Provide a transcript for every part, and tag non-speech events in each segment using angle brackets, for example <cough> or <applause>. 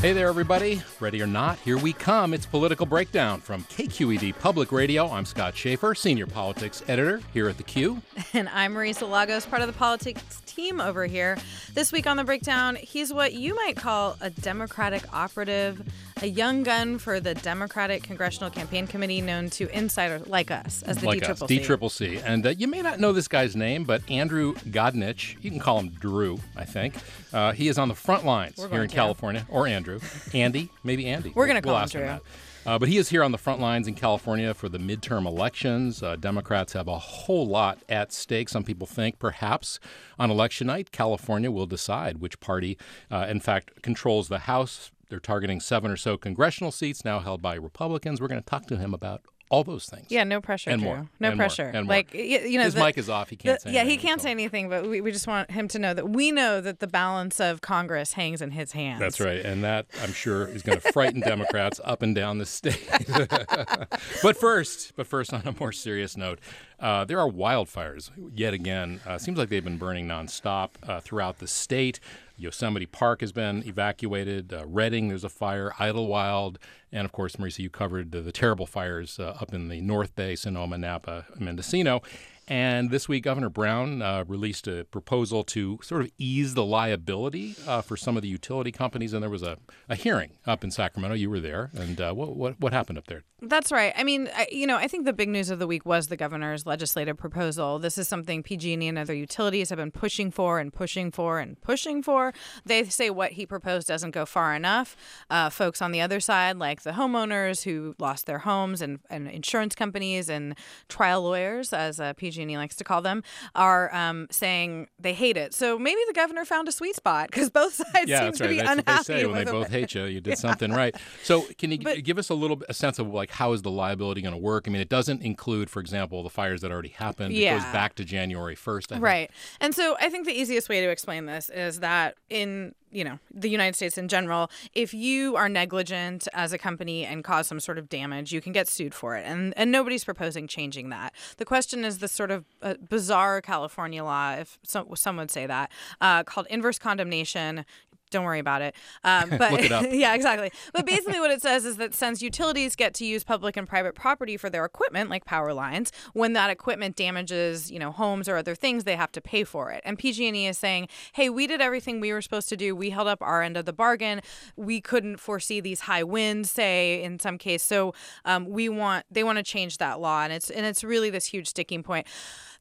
Hey there, everybody. Ready or not, here we come. It's Political Breakdown from KQED Public Radio. I'm Scott Shafer, Senior Politics Editor here at The Q. <laughs> And I'm Marisa Lagos, part of the politics team over here. This week on The Breakdown, he's what you might call a Democratic operative, a young gun for the Democratic Congressional Campaign Committee, known to insiders like us as the like D us, DCCC. And uh, you may not know this guy's name, but Andrew Godinich, you can call him Drew, I think. Uh, he is on the front lines We're here in to. Andrew, or Andrew. Andy, maybe Andy. We're gonna We'll call him Drew. that. Uh, but he is here on the front lines in California for the midterm elections. Uh, Democrats have a whole lot at stake. Some people think perhaps on election night, California will decide which party, uh, in fact, controls the House. They're targeting seven or so congressional seats now held by Republicans. We're going to talk to him about all those things. Yeah, no pressure, And Drew. more, No and more, pressure. and more. Like you know, His the- mic is off. He can't the- say Yeah, he can't say anything, but we, we just want him to know that we know that the balance of Congress hangs in his hands. That's right. And that, I'm sure, is going to frighten Democrats up and down the state. <laughs> but first, but first, on a more serious note, uh, there are wildfires yet again. Uh, seems like they've been burning nonstop uh, throughout the state. Yosemite Park has been evacuated. Uh, Redding, there's a fire. Idyllwild, and of course, Marisa, you covered the, the terrible fires uh, up in the North Bay, Sonoma, Napa, Mendocino. And this week, Governor Brown uh, released a proposal to sort of ease the liability uh, for some of the utility companies. And there was a, a hearing up in Sacramento. You were there. And uh, what, what, what happened up there? That's right. I mean, I, you know, I think the big news of the week was the governor's legislative proposal. This is something PG&E and other utilities have been pushing for and pushing for and pushing for. They say what he proposed doesn't go far enough. Uh, folks on the other side, like the homeowners who lost their homes and, and insurance companies and trial lawyers, as uh, PG&E likes to call them, are um, saying they hate it. So maybe the governor found a sweet spot because both <laughs> sides yeah, seem to right. be That's unhappy what they say when they both it. hate you. You <laughs> did something right. So, can you But- give us a little a sense of like how is the liability going to work? I mean, it doesn't include, for example, the fires that already happened. Yeah. It goes back to January first. Right. And so I think the easiest way to explain this is that in you know the United States in general, if you are negligent as a company and cause some sort of damage, you can get sued for it, and and nobody's proposing changing that. The question is this sort of uh, bizarre California law, if some, some would say that, uh, called inverse condemnation. Don't worry about it. <laughs> Um, but Look it up. <laughs> yeah, exactly. But basically, what it says is that since utilities get to use public and private property for their equipment, like power lines, when that equipment damages, you know, homes or other things, they have to pay for it. And PG&E is saying, "Hey, we did everything we were supposed to do. We held up our end of the bargain. We couldn't foresee these high winds, say in some case. So um, we want they want to change that law, and it's and it's really this huge sticking point.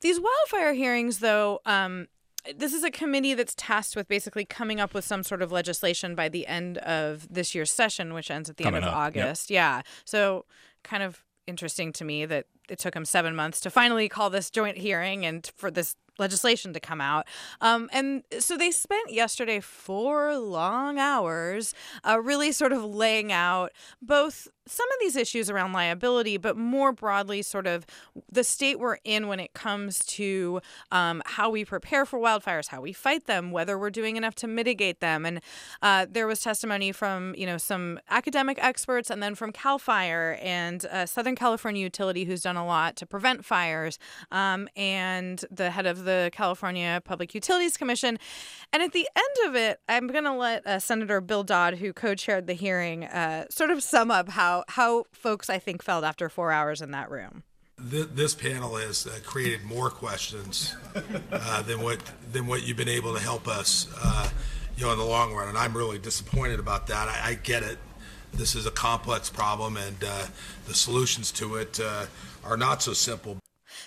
These wildfire hearings, though." Um, this is a committee that's tasked with basically coming up with some sort of legislation by the end of this year's session, which ends at the Coming end of up, yep. August. Yeah. So kind of interesting to me that it took him seven months to finally call this joint hearing and for this legislation to come out. Um, and so they spent yesterday four long hours uh, really sort of laying out both some of these issues around liability, but more broadly, sort of the state we're in when it comes to um, how we prepare for wildfires, how we fight them, whether we're doing enough to mitigate them. And uh, there was testimony from you know some academic experts, and then from Cal Fire and uh, Southern California Utility, who's done a lot to prevent fires, um, and the head of the California Public Utilities Commission. And at the end of it, I'm going to let uh, Senator Bill Dodd, who co-chaired the hearing, uh, sort of sum up how how folks I think felt after four hours in that room. Th- This panel has uh, created more questions uh, than what than what you've been able to help us, uh, you know, in the long run. And I'm really disappointed about that. I, I get it. This is a complex problem, and uh, the solutions to it uh, are not so simple.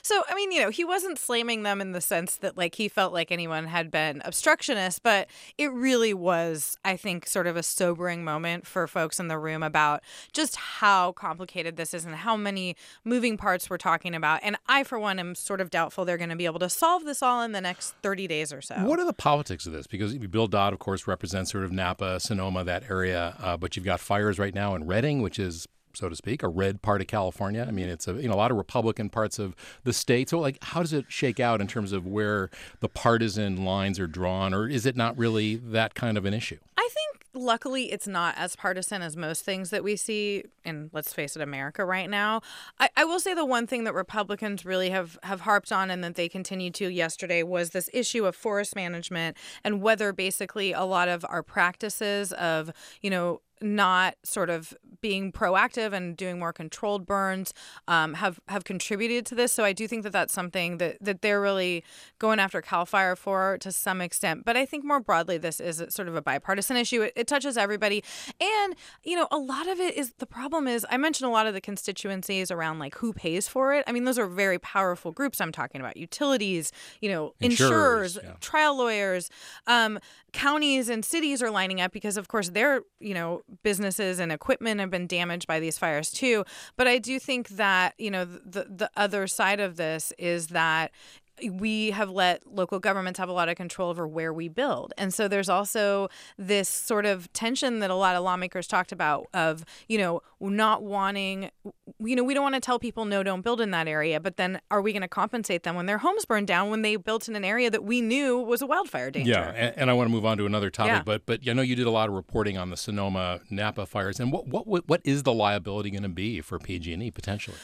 So, I mean, you know, he wasn't slamming them in the sense that like he felt like anyone had been obstructionist, but it really was, I think, sort of a sobering moment for folks in the room about just how complicated this is and how many moving parts we're talking about. And I, for one, am sort of doubtful they're going to be able to solve this all in the next 30 days or so. What are the politics of this? Because Bill Dodd, of course, represents sort of Napa, Sonoma, that area, uh, but you've got fires right now in Redding, which is so to speak, a red part of California. I mean, it's a you know a lot of Republican parts of the state. So like, how does it shake out in terms of where the partisan lines are drawn, or is it not really that kind of an issue? I think luckily it's not as partisan as most things that we see in let's face it america right now I, I, will say the one thing that republicans really have have harped on and that they continued to yesterday was this issue of forest management and whether basically a lot of our practices of you know not sort of being proactive and doing more controlled burns um, have have contributed to this. So I do think that that's something that that they're really going after Cal Fire for to some extent. But I think more broadly, this is sort of a bipartisan issue. It, it touches everybody, and you know, a lot of it is the problem is I mentioned a lot of the constituencies around like who pays for it. I mean, those are very powerful groups. I'm talking about utilities, you know, insurers, insurers yeah. trial lawyers. Um, counties and cities are lining up because of course their you know businesses and equipment have been damaged by these fires too. But i do think that you know the the other side of this is that we have let local governments have a lot of control over where we build. And so there's also this sort of tension that a lot of lawmakers talked about of, you know, not wanting, you know, we don't want to tell people, no, don't build in that area. But then are we going to compensate them when their homes burn down when they built in an area that we knew was a wildfire danger? Yeah. And, and I want to move on to another topic, Yeah. but but I know you did a lot of reporting on the Sonoma Napa fires. And what, what, what is the liability going to be for PG&E potentially?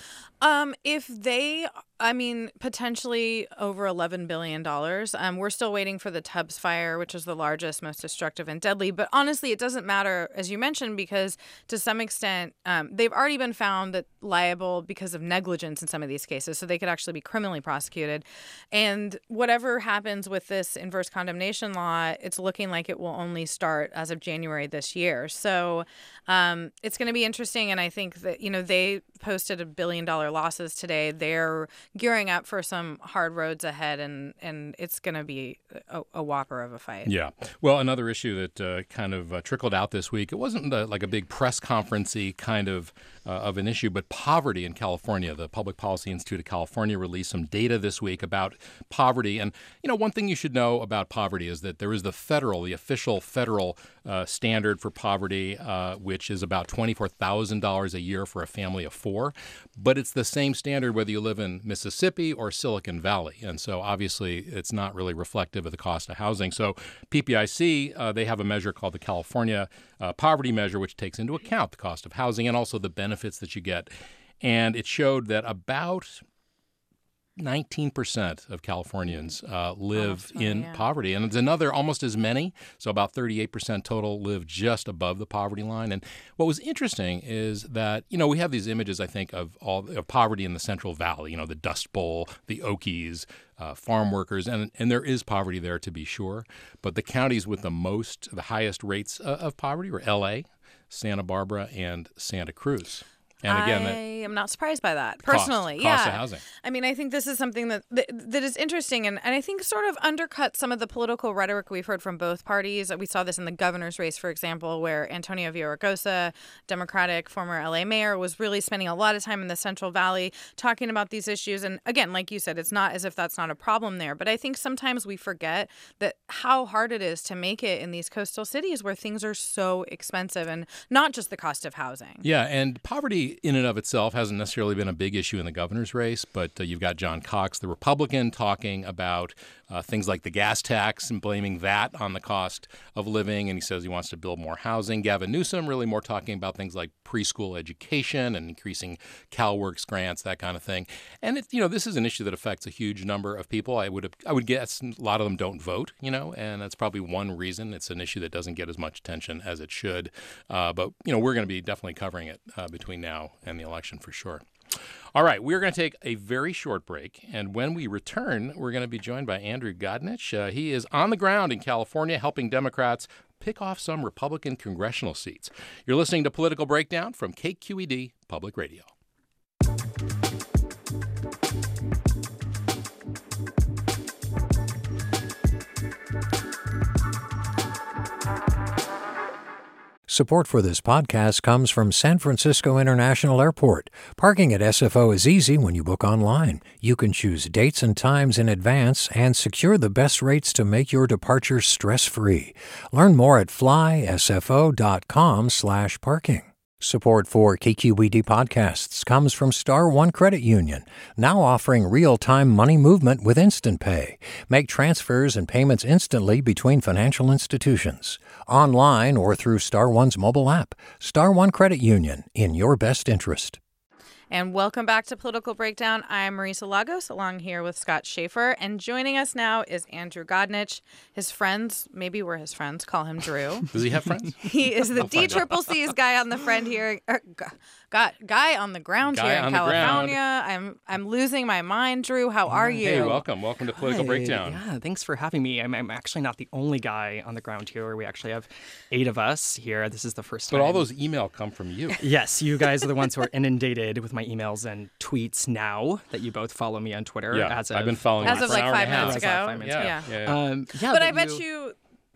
Um, if they, I mean, potentially over eleven billion dollars. Um, we're still waiting for the Tubbs fire, which is the largest, most destructive and deadly. But honestly, it doesn't matter, as you mentioned, because to some extent, um, they've already been found that liable because of negligence in some of these cases, so they could actually be criminally prosecuted. And whatever happens with this inverse condemnation law, it's looking like it will only start as of January this year. So um, it's going to be interesting, and I think that you know they posted a billion dollar losses today. They're gearing up for some hard roads ahead, and and it's going to be a, a whopper of a fight. Yeah. Well, another issue that uh, kind of uh, trickled out this week. It wasn't uh, like a big press conferencey kind of uh, of an issue, but poverty in California. The Public Policy Institute of California released some data this week about poverty. And you know, one thing you should know about poverty is that there is the federal, the official federal uh, standard for poverty, uh, which is about twenty-four thousand dollars a year for a family of four. But it's the same standard whether you live in Mississippi or Silicon Valley, and so obviously it's not really reflective of the cost of housing. So PPIC uh, they have a measure called the California uh, Poverty Measure, which takes into account the cost of housing and also the benefits that you get. And it showed that about 19% of Californians uh, live funny, in yeah. poverty, and it's another almost as many. So about 38% total live just above the poverty line. And what was interesting is that you know we have these images, I think, of all of poverty in the Central Valley. You know, the Dust Bowl, the Okies, uh, farm workers, and and there is poverty there to be sure. But the counties with the most, the highest rates uh, of poverty were L.A., Santa Barbara, and Santa Cruz. And again, I am not surprised by that personally. cost yeah, of housing. I mean, I think this is something that that, that is interesting, and, and I think sort of undercut some of the political rhetoric we've heard from both parties. We saw this in the governor's race, for example, where Antonio Villaraigosa, Democratic former LA mayor, was really spending a lot of time in the Central Valley talking about these issues. And again, like you said, it's not as if that's not a problem there, but I think sometimes we forget that how hard it is to make it in these coastal cities where things are so expensive, and not just the cost of housing. Yeah, and poverty in and of itself hasn't necessarily been a big issue in the governor's race, but uh, you've got John Cox, the Republican, talking about uh, things like the gas tax and blaming that on the cost of living, and he says he wants to build more housing. Gavin Newsom really more talking about things like preschool education and increasing CalWorks grants, that kind of thing. And it, you know, this is an issue that affects a huge number of people. I would I would guess a lot of them don't vote, you know, and that's probably one reason. It's an issue that doesn't get as much attention as it should. Uh, but you know, we're going to be definitely covering it uh, between now and the election for sure. All right, we're going to take a very short break, and when we return, we're going to be joined by Andrew Godinich. Uh, he is on the ground in California helping Democrats pick off some Republican congressional seats. You're listening to Political Breakdown from KQED Public Radio. Support for this podcast comes from San Francisco International Airport. Parking at SFO is easy when you book online. You can choose dates and times in advance and secure the best rates to make your departure stress-free. Learn more at flysfo.com/parking. Support for KQED podcasts comes from Star One Credit Union, now offering real-time money movement with Instant Pay. Make transfers and payments instantly between financial institutions, online or through Star One's mobile app. Star One Credit Union, in your best interest. And welcome back to Political Breakdown. I'm Marisa Lagos, along here with Scott Shafer. And joining us now is Andrew Godinich. His friends, maybe we're his friends, call him Drew. <laughs> Does he have friends? he is <laughs> the D Triple C's guy on the friend here, er, gu- got guy on the ground Guy here in on the ground. California. I'm I'm losing my mind, Drew. How are you? Hey, welcome. Welcome to Political Hi. Breakdown. Yeah, thanks for having me. I'm, I'm actually not the only guy on the ground here. We actually have eight of us here. This is the first time. But all those email come from you. <laughs> Yes, you guys are the ones who are inundated with my emails and tweets now that you both follow me on Twitter. Yeah, as of, I've been following As you of for an like hour five and a half. minutes ago. five minutes Yeah, yeah. yeah. yeah. Um, yeah, But I bet you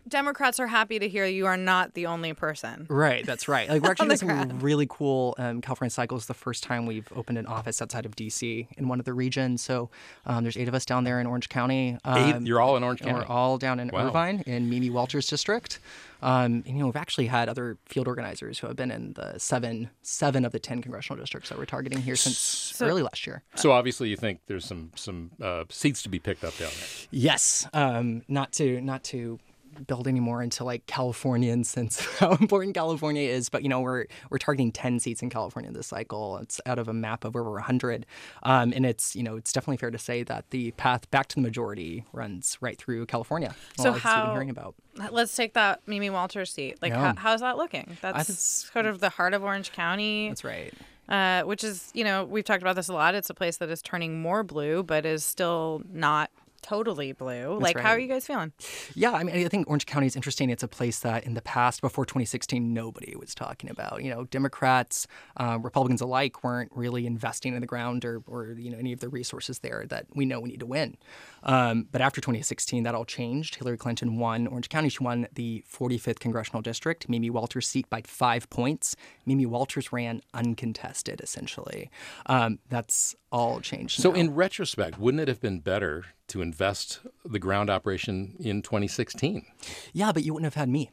Democrats are happy to hear you are not the only person. Right, that's right. Like <laughs> we're actually doing some really cool. Um, California Cycle is the first time we've opened an office outside of DC in one of the regions. So um, there's eight of us down there in Orange County. Eight- Um, you're all in Orange and County. We're all down in Wow. Irvine in Mimi Walters district. Um, and, you know, we've actually had other field organizers who have been in the seven seven of the ten congressional districts that we're targeting here since early last year. So obviously, you think there's some some uh, seats to be picked up down there. Yes, um, not to not to build anymore into like Californians <laughs> since how important California is, but you know we're we're targeting ten seats in California this cycle. It's out of a map of over hundred, um, and it's you know it's definitely fair to say that the path back to the majority runs right through California. So how- hearing about? Let's take that Mimi Walters seat. Like, Yeah. how, how's that looking? That's sort of the heart of Orange County. That's right. uh, which is, you know, we've talked about this a lot. It's a place that is turning more blue, but is still not totally blue. like, how are you guys feeling? Yeah, I mean, I think Orange County is interesting. It's a place that in the past, before 2016, nobody was talking about. You know, Democrats, uh, Republicans alike weren't really investing in the ground or, or, you know, any of the resources there that we know we need to win. Um, but after 2016, that all changed. Hillary Clinton won Orange County. She won the 45th congressional district. Mimi Walters' seat by five points. Mimi Walters ran uncontested, essentially. Um, that's all changed. So, now. in retrospect, wouldn't it have been better to invest the ground operation in 2016? yeah, but you wouldn't have had me.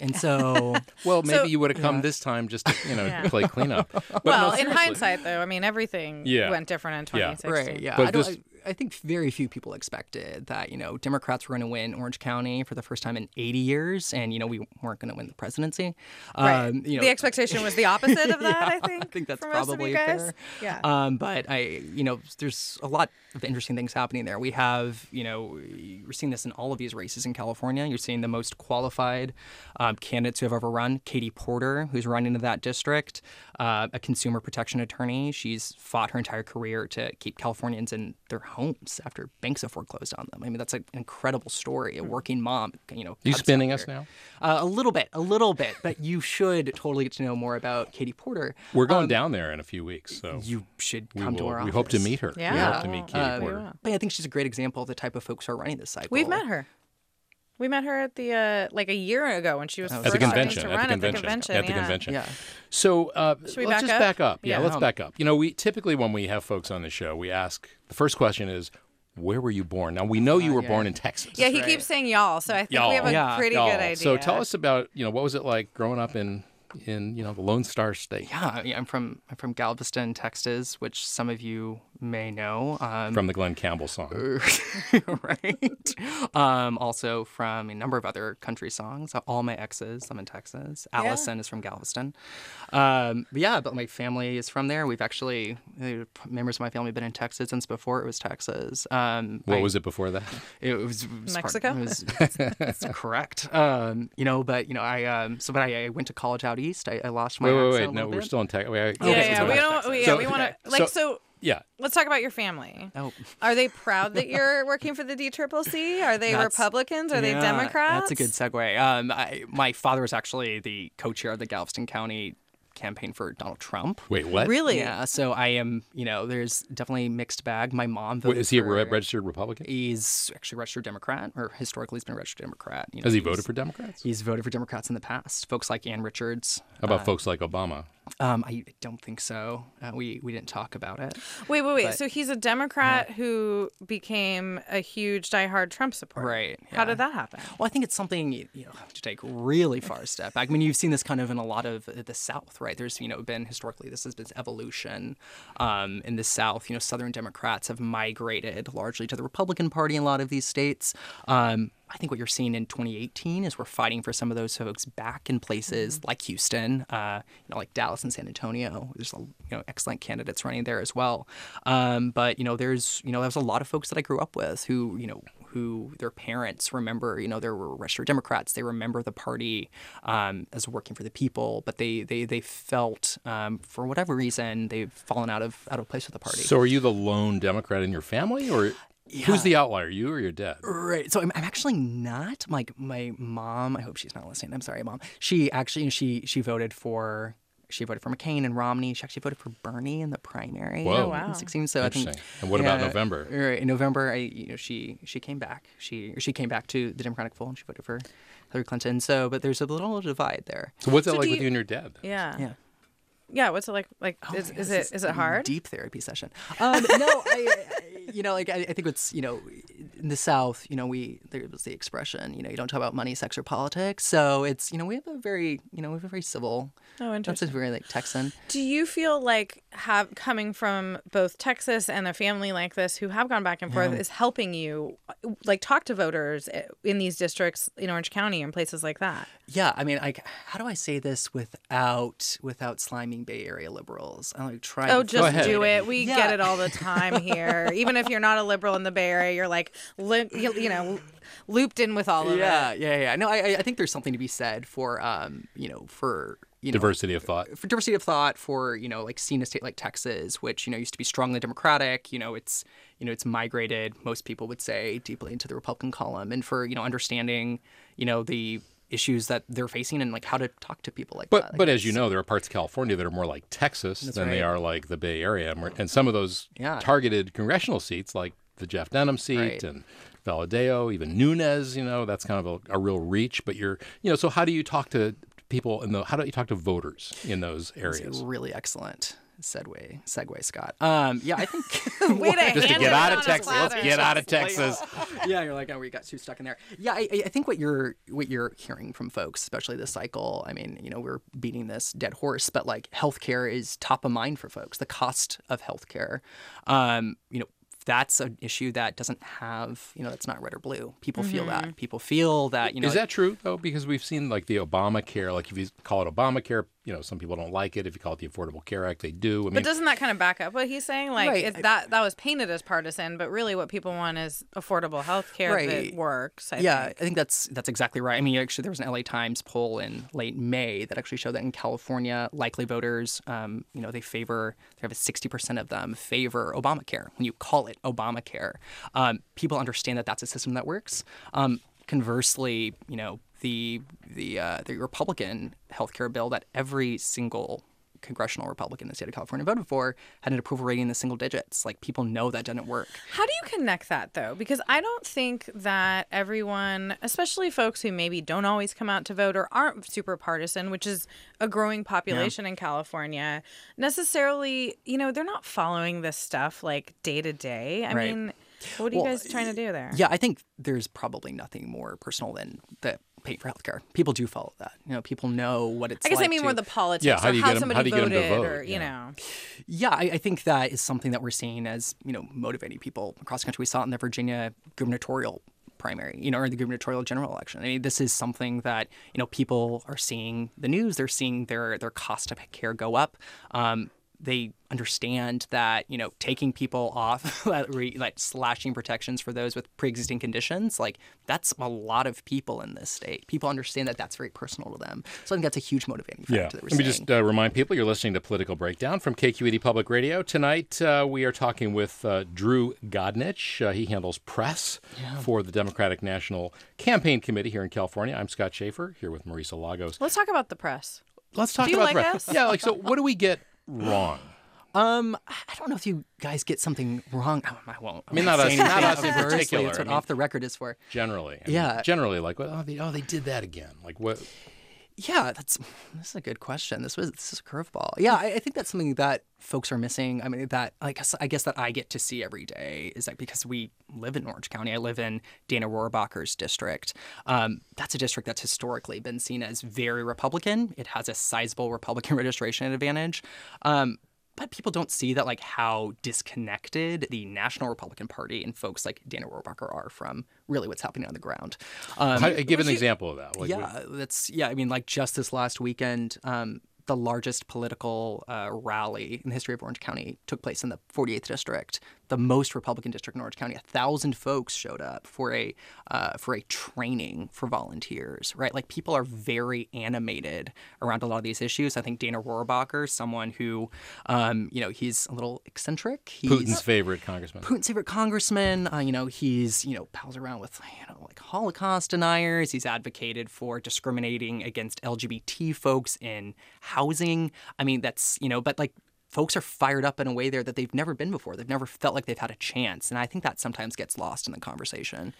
And so <laughs> Well, maybe So- you would have come this time just to you know <laughs> Yeah. play cleanup. <laughs> But well, no, in hindsight, though, I mean, everything Yeah. went different in Yeah. 2016. Right. Yeah. But I, don't, this- I, I think very few people expected that you know Democrats were going to win Orange County for the first time in 80 years, and you know we weren't going to win the presidency. Right. Um, you know, the expectation was the opposite of <laughs> that, Yeah, I think. I think that's for most of probably fair. Yeah. Um, but I, you know, there's a lot of interesting things happening there. We have, you know, you're seeing this in all of these races in California. You're seeing the most qualified um, candidates who have ever run. Katie Porter, who's running into that district, uh, a consumer protection attorney. She's fought her entire career to keep Californians in their homes after banks have foreclosed on them. I mean, that's an incredible story. A working mom, you know. you cuts out spinning us now? Uh, a little bit, a little bit, but you should totally get to know more about Katie Porter. We're going down there in a few weeks, so You should we, come to will- our we hope to meet her. Yeah. We hope to meet Katie Uh, Porter. But I think she's a great example of the type of folks who are running this cycle. We've met her. We met her at the uh, like a year ago when she was At the first starting convention, to at the run convention, at the convention. at the yeah. convention. Yeah. So uh, let's back just up? back up. Yeah, Yeah. let's back up. You know, we typically when we have folks on the show, we ask the first question is, "Where were you born?" Now we know you were born in Texas. Yeah, he right. keeps saying y'all, so I think Y'all. we have a Yeah. pretty Y'all. good idea. So tell us about you know what was it like growing up in in you know the Lone Star State Yeah, I mean, I'm from I'm from Galveston, Texas, which some of you may know. Um, from the Glen Campbell song. <laughs> right. Um, also from a number of other country songs. All my exes, I'm in Texas. Allison is from Galveston. Um, but yeah, but my family is from there. We've actually uh, members of my family have been in Texas since before it was Texas. Um, What I- was it before that? It was, it was part- Mexico? it was- <laughs> that's correct. Um, you know, but you know, I um, so but I, I went to college out east. I, I lost my Wait, wait, accent wait. No, little we're bit. still in Texas. Yeah, Okay, yeah, so we back don't. to We, yeah, So- we want to like So- so. Yeah. Let's talk about your family. Oh, Are they proud that <laughs> you're working for the D Triple C? Are they That's- Republicans? Are they Democrats? That's a good segue. Um, I, my father was actually the co-chair of the Galveston County campaign for Donald Trump. Wait, what? Really? Yeah, so I am, you know, there's definitely mixed bag. My mom Wait, is he a for, re- registered Republican? He's actually a registered Democrat, or historically he's been a registered Democrat. You know, Has he voted for Democrats? He's voted for Democrats in the past. Folks like Ann Richards. How about uh, folks like Obama? Um, I don't think so. Uh, we we didn't talk about it. Wait, wait, wait. But- so he's a Democrat who became a huge diehard Trump supporter. Right, How did that happen? Well, I think it's something you know to take really far step back. I mean, you've seen this kind of in a lot of the South, right? There's you know been historically this has been evolution um, in the South. You know, Southern Democrats have migrated largely to the Republican Party in a lot of these states. Um, I think what you're seeing in 2018 is we're fighting for some of those folks back in places like Houston, uh, you know, like Dallas and San Antonio. There's you know excellent candidates running there as well. Um, but you know, there's you know, there's a lot of folks that I grew up with who you know who their parents remember, you know, they were registered Democrats. They remember the party um, as working for the people, but they they they felt um, for whatever reason they've fallen out of out of place with the party. So, are you the lone Democrat in your family, or who's the outlier, you or your dad? Right. So I'm, I'm actually not. Like my mom. I hope she's not listening. I'm sorry, mom. She actually she she voted for. She voted for McCain and Romney. She actually voted for Bernie in the primary. Whoa. in Oh, wow. 16. So I think. Interesting. And what about November? Right. In November, I you know she she came back. She she came back to the Democratic fold and she voted for Hillary Clinton. So, but there's a little divide there. So, what's that So like do with you- you and your dad? Yeah. Yeah. Yeah. What's it like? Like, Oh is, God, is it is it hard? Deep therapy session. Um, no, I, I, <laughs> you know, like I, I think it's you know, in the South, you know, we there was the expression, you know, you don't talk about money, sex, or politics. So it's you know, we have a very you know, we have a very civil. Oh, That's interesting. a very like Texan. Do you feel like have coming from both Texas and a family like this who have gone back and forth is helping you like talk to voters in these districts in Orange County and places like that? Yeah, I mean, like, how do I say this without without sliming Bay Area liberals? I'm like try. Oh, to just do it. We Yeah. get it all the time <laughs> here. Even if you're not a liberal in the Bay Area, you're like you you know looped in with all of yeah, it. Yeah, yeah, yeah. No, I, I think there's something to be said for, um, you know, for you know, Diversity of thought. for diversity of thought for you know like seeing a state like Texas, which you know used to be strongly Democratic, you know it's you know it's migrated. Most people would say deeply into the Republican column, and for you know understanding you know the issues that they're facing and like how to talk to people like But that. Like, but as you know, there are parts of California that are more like Texas than they are like the Bay Area, and, and some of those Yeah. targeted congressional seats, like the Jeff Denham seat Right. and Valadao, even Nunes, you know, that's kind of a, a real reach. But you're, you know, so how do you talk to people in the? How do you talk to voters in those areas? a really excellent segue segue Scott. Um, yeah, I think <laughs> <laughs> Way to Just to get out of <laughs> Texas, let's get out of Texas. yeah, you're like, oh, we got too stuck in there. Yeah, I, I- I think what you're what you're hearing from folks, especially this cycle. I mean, you know, we're beating this dead horse, but like healthcare is top of mind for folks. The cost of healthcare, um, you know. That's an issue that doesn't have, you know, that's not red or blue. People feel that. People feel that, you know. Is that true though? Because we've seen like the Obamacare, like if you call it Obamacare, you know, some people don't like it. If you call it the Affordable Care Act, they do. I mean, But doesn't that kind of back up what he's saying? Like Right. it, that that was painted as partisan, but really what people want is affordable health care that works. I yeah, think. I think that's that's exactly right. I mean, actually, there was an LA Times poll in late May that actually showed that in California, likely voters, um, you know, they favor, they have a sixty percent of them favor Obamacare. When you call it Obamacare, um, people understand that that's a system that works. Um, conversely, you know, the the uh, the Republican healthcare bill that every single congressional Republican in the state of California voted for had an approval rating in the single digits. Like people know that doesn't work. How do you connect that though? Because I don't think that everyone, especially folks who maybe don't always come out to vote or aren't super partisan, which is a growing population in California, necessarily, you know, they're not following this stuff like day to day. I Right. mean, what are you guys trying to do there? Yeah, I think there's probably nothing more personal than the paying for healthcare. People do follow that. You know, people know what it's like. I guess like I mean to- more the politics Yeah, how or do you how get 'em- somebody how do you get 'em to voted vote? or, you Yeah. know. Yeah, I, I think that is something that we're seeing as, you know, motivating people across the country. We saw it in the Virginia gubernatorial primary, you know, or the gubernatorial general election. I mean, this is something that, you know, people are seeing the news, they're seeing their their cost of care go up. Um, they understand that you know taking people off <laughs> like slashing protections for those with pre-existing conditions like that's a lot of people in this state people understand that that's very personal to them so i think that's a huge motivating factor Yeah. that we're Let me seeing. just uh, remind people you're listening to Political Breakdown from KQED Public Radio. Tonight, uh, we are talking with uh, Drew Godinich. Uh, he handles press for the Democratic National Campaign Committee here in California. I'm Scott Shafer here with Marisa Lagos. Let's talk about the press. let's talk Do you about like the- us? Yeah, like so. What do we get wrong? Um, I I don't know if you guys get something wrong. Oh, I won't. I mean, won't not us- not us in particular. It's I what mean- off the record is for. Generally, I mean, Yeah. generally, like, oh, they, oh, they did that again. Like, what? Yeah, that's this is a good question. This was this is a curveball. Yeah, I, I think that's something that folks are missing. I mean, that I guess I guess that I get to see every day is that because we live in Orange County. I live in Dana Rohrabacher's district. Um, that's a district that's historically been seen as very Republican. It has a sizable Republican <laughs> registration advantage. Um, but people don't see that like how disconnected the National Republican Party and folks like Dana Rohrabacher are from really what's happening on the ground. Um, How, give an you- example of that. Like, what- yeah, that's yeah. I mean, like just this last weekend, um, the largest political uh, rally in the history of Orange County took place in the 48th district, the most Republican district in Orange County. A thousand folks showed up for a uh, for a training for volunteers. Right, like people are very animated around a lot of these issues. I think Dana Rohrabacher, someone who, um, you know, he's a little eccentric. He's, Putin's favorite congressman. Putin's favorite congressman. Uh, you know, he's you know pals around with you know like Holocaust deniers. He's advocated for discriminating against LGBT folks in housing. I mean, that's you know, but like folks are fired up in a way there that they've never been before. They've never felt like they've had a chance, and I think that sometimes gets lost in the conversation.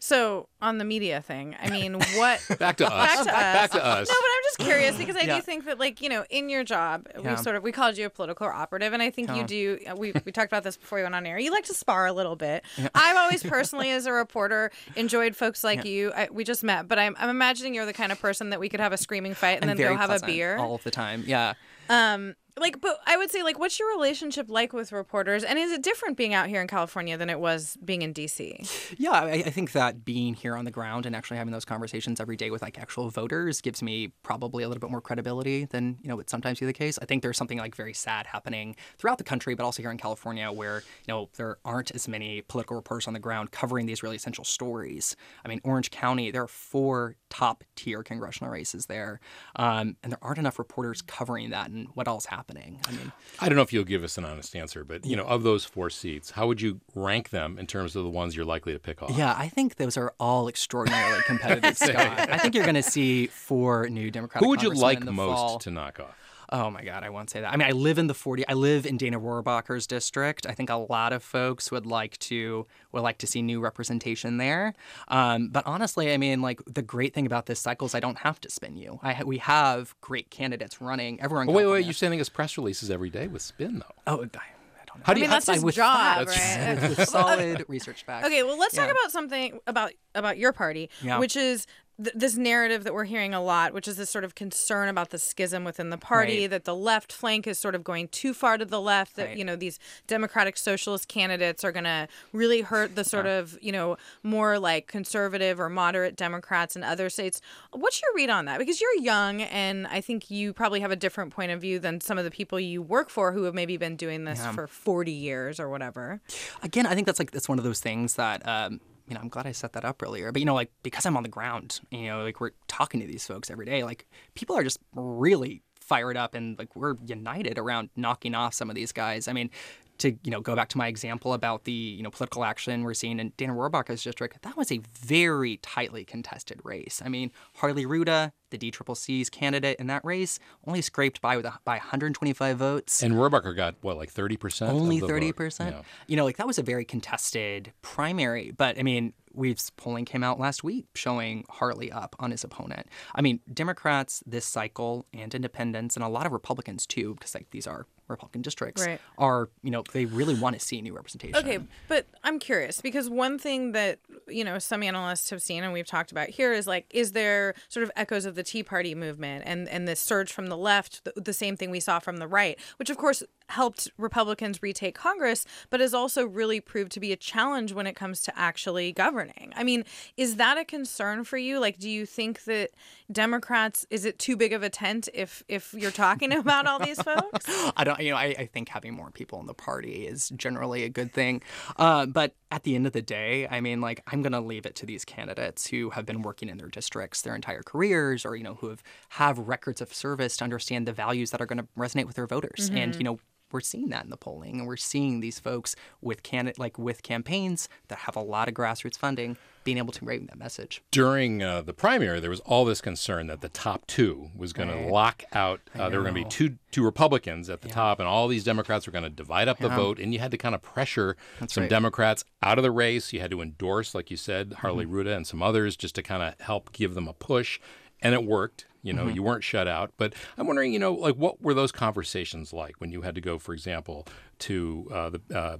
So on the media thing, I mean, what? <laughs> Back to us. Back to us. Back to us. No, but I'm just curious because I Yeah. do think that, like, you know, in your job, we sort of we called you a political operative, and I think you do. uh, We we talked about this before you went on air. You like to spar a little bit. I've always personally, as a reporter, enjoyed folks like you. I, we just met, but I'm I'm imagining you're the kind of person that we could have a screaming fight and I'm then very go have a beer. all the time. Yeah. Um, like, but I would say, like, what's your relationship like with reporters, and is it different being out here in California than it was being in DC? Yeah, I, I think that being here on the ground and actually having those conversations every day with like actual voters gives me probably a little bit more credibility than you know would sometimes be the case. I think there's something like very sad happening throughout the country, but also here in California, where you know there aren't as many political reporters on the ground covering these really essential stories. I mean, Orange County, there are four top tier congressional races there, um, and there aren't enough reporters covering that and what all's happening. I mean, I don't know if you'll give us an honest answer, but you know, of those four seats, how would you rank them in terms of the ones you're likely to pick off? Yeah, I think those are all extraordinarily <laughs> competitive, Scott. I think you're going to see four new Democratic Who would you like most fall. to knock off? Oh my God, I won't say that. I mean, I live in the 40. I live in Dana Rohrabacher's district. I think a lot of folks would like to would like to see new representation there. Um, but honestly, I mean, like the great thing about this cycle is I don't have to spin you. I ha- we have great candidates running. Everyone. Oh, wait, wait, you're sending us press releases every day with spin, though. Oh, I, I don't know. How do I you? mean, that's his with job, facts, right? with, with <laughs> solid <laughs> research facts. Okay, well, let's talk about something about about your party, Yeah. which is th- this narrative that we're hearing a lot, which is this sort of concern about the schism within the party, Right. that the left flank is sort of going too far to the left, that Right. you know these democratic socialist candidates are going to really hurt the sort of you know more like conservative or moderate Democrats in other states. What's your read on that? Because you're young, and I think you probably have a different point of view than some of the people you work for who have maybe been doing this for 40 years or whatever. again, I think that's like that's one of those things that um, you know I'm glad I set that up earlier. But you know, like because I'm on the ground, you know, like we're talking to these folks every day. Like people are just really fired up and like we're united around knocking off some of these guys. I mean. To you know, go back to my example about the you know political action we're seeing in Dana Rohrabacher's district. That was a very tightly contested race. I mean, Harley Rouda, the DCCC's candidate in that race, only scraped by with a, by 125 votes And Rohrabacher got what, like thirty percent? only 30%. You know, like that was a very contested primary, but I mean, we've polling came out last week showing Hartley up on his opponent. I mean, Democrats this cycle and independents and a lot of Republicans too because like these are Republican districts Right. are, you know, they really want to see new representation. Okay, but I'm curious because one thing that you know some analysts have seen and we've talked about here is like, is there sort of echoes of the Tea Party movement and and this surge from the left, the, the same thing we saw from the right, which of course helped Republicans retake Congress, but has also really proved to be a challenge when it comes to actually governing. I mean, is that a concern for you? Like, do you think that Democrats is it too big of a tent if if you're talking <laughs> about all these folks? <laughs> I don't, you know, I, I think having more people in the party is generally a good thing. Uh, but at the end of the day, I mean, like, I'm going to leave it to these candidates who have been working in their districts their entire careers or, you know, who have, have records of service to understand the values that are going to resonate with their voters. And, you know, we're seeing that in the polling, and we're seeing these folks with can like with campaigns that have a lot of grassroots funding being able to bring that message. During uh, the primary, there was all this concern that the top two was going Right. to lock out. Uh, there were going to be two two Republicans at the top, and all these Democrats were going to divide up the vote. And you had to kind of pressure some right. Democrats out of the race. You had to endorse, like you said, Mm-hmm. Harley Rouda and some others, just to kind of help give them a push. And it worked. You know, Mm-hmm. you weren't shut out. But I'm wondering, you know, like what were those conversations like when you had to go, for example, to uh, the uh,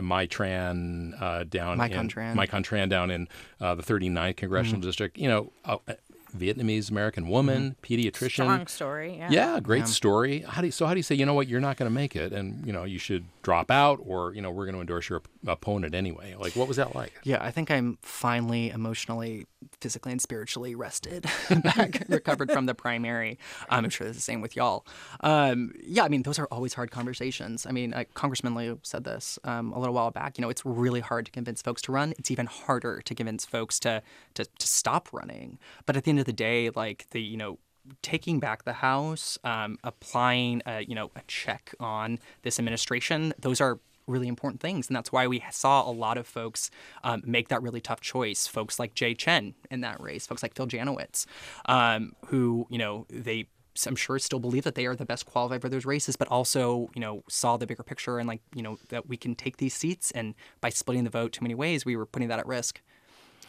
MyTran uh, down in Mai Khanh Tran. MyContran down in uh, the 39th congressional Mm-hmm. district. You know, a a Vietnamese American woman, pediatrician. Strong story. Yeah. Yeah, great story. How do you, so? How do you say? You know what? You're not going to make it, and you know you should drop out, or you know we're going to endorse your op- opponent anyway. Like, what was that like? Yeah, I think I'm finally emotionally, physically, and spiritually rested, <laughs> <laughs> back, recovered from the primary. Um, I'm sure it's the same with y'all. Um, yeah, I mean, those are always hard conversations. I mean, uh, Congressman Lieu said this um, a little while back. You know, it's really hard to convince folks to run. It's even harder to convince folks to to, to stop running. But at the end of the day, like the you know taking back the House, um, applying a, you know a check on this administration, those are really important things, and that's why we saw a lot of folks um, make that really tough choice. Folks like Jay Chen in that race, folks like Phil Janowitz, um, who you know they. I'm sure still believe that they are the best qualified for those races, but also, you know, saw the bigger picture and like, you know, that we can take these seats and by splitting the vote too many ways, we were putting that at risk.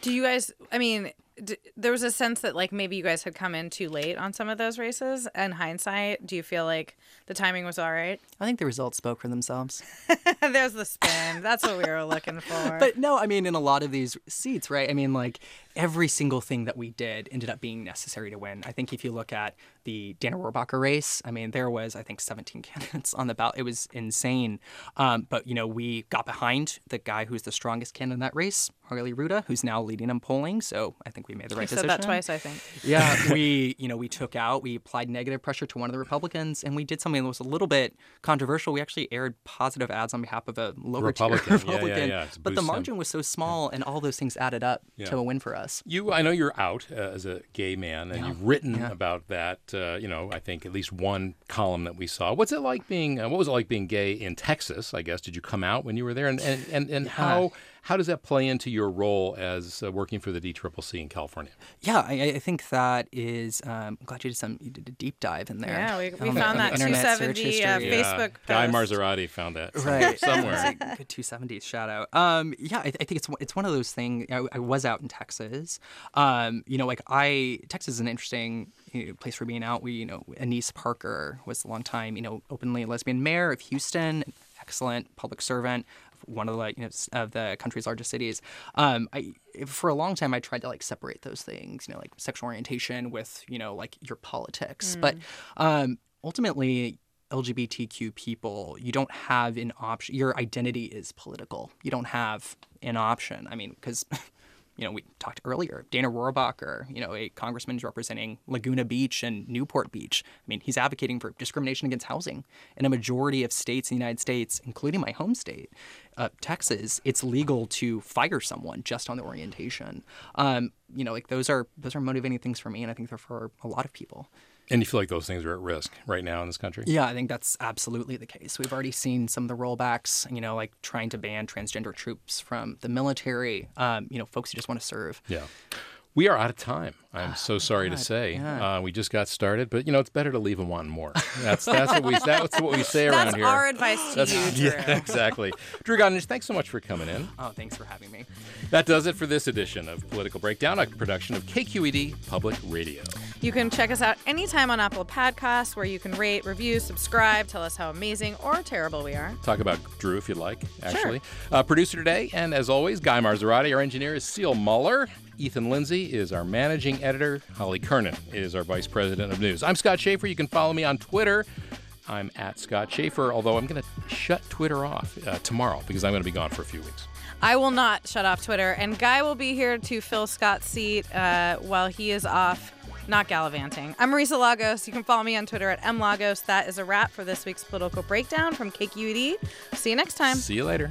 Do you guys? I mean, d- there was a sense that like maybe you guys had come in too late on some of those races. In hindsight, do you feel like the timing was all right? I think the results spoke for themselves. <laughs> There's the spin. That's what we were looking <laughs> for. But no, I mean, in a lot of these seats, right? I mean, like every single thing that we did ended up being necessary to win. I think if you look at the Dana Rohrabacher race, I mean, there was, I think, 17 <laughs> candidates on the ballot. It was insane. Um, but, you know, we got behind the guy who's the strongest candidate in that race, Harley Rouda, who's now leading in polling. So I think we made the you right said decision. that twice, I think. Yeah, <laughs> we you know we took out, we applied negative pressure to one of the Republicans, and we did something that was a little bit controversial. We actually aired positive ads on behalf of a lower tier Republican. Yeah, yeah, yeah, but the boost him. margin was so small, and all those things added up Yeah. to a win for us. You, I know you're out uh, as a gay man, and you've written about that. Uh, you know, I think at least one column that we saw. What's it like being? Uh, what was it like being gay in Texas? I guess did you come out when you were there, and and and, and how how does that play into your role as uh, working for the DCCC in California? Yeah, I, I think that is. Um, I'm glad you did some. You did a deep dive in there. Yeah, we, we on found that internet 270 uh. Facebook Guy post. Marzorati found that right <laughs> somewhere. It's a good 270s shout out um yeah I, I think it's one- it's one of those things I, I was out in texas um you know like i texas is an interesting you know, place for being out we you know Annise Parker was a long time you know openly lesbian mayor of houston excellent public servant one of the you know of the country's largest cities um i for a long time i tried to like separate those things you know like sexual orientation with you know like your politics but um ultimately LGBTQ people, you don't have an option. Your identity is political. You don't have an option. I mean, because, <laughs> you know, we talked earlier, Dana Rohrabacher, you know, a congressman who's representing Laguna Beach and Newport Beach. I mean, he's advocating for discrimination against housing. In a majority of states in the United States, including my home state, uh, Texas, it's legal to fire someone just on the orientation. Um, you know, like those are those are motivating things for me, and I think they're for a lot of people. And you feel like those things are at risk right now in this country? Yeah, I think that's absolutely the case. We've already seen some of the rollbacks, you know, like trying to ban transgender troops from the military, um, you know, folks who just want to serve. Yeah. We are out of time. I'm so <sighs> sorry to say. Uh, we just got started, but you know it's better to leave them wanting more. That's that's what we <laughs> that's what we say around That's here. our advice to you, <laughs> Drew. yeah, exactly. Drew Godinich, thanks so much for coming in. Oh, thanks for having me. That does it for this edition of Political Breakdown, a production of KQED Public Radio. You can check us out anytime on Apple Podcasts, where you can rate, review, subscribe, tell us how amazing or terrible we are. Talk about Drew if you'd like, actually. Uh, producer today, and as always, Guy Marzorati. Our engineer is Seal Muller. Ethan Lindsey is our managing editor. Holly Kernan is our vice president of news. I'm Scott Shafer. You can follow me on Twitter. I'm at Scott Shafer, although I'm going to shut Twitter off uh, tomorrow because I'm going to be gone for a few weeks. I will not shut off Twitter, and Guy will be here to fill Scott's seat uh, while he is off, not gallivanting. I'm Marisa Lagos. You can follow me on Twitter at mlagos. That is a wrap for this week's political breakdown from KQED. See you next time. See you later.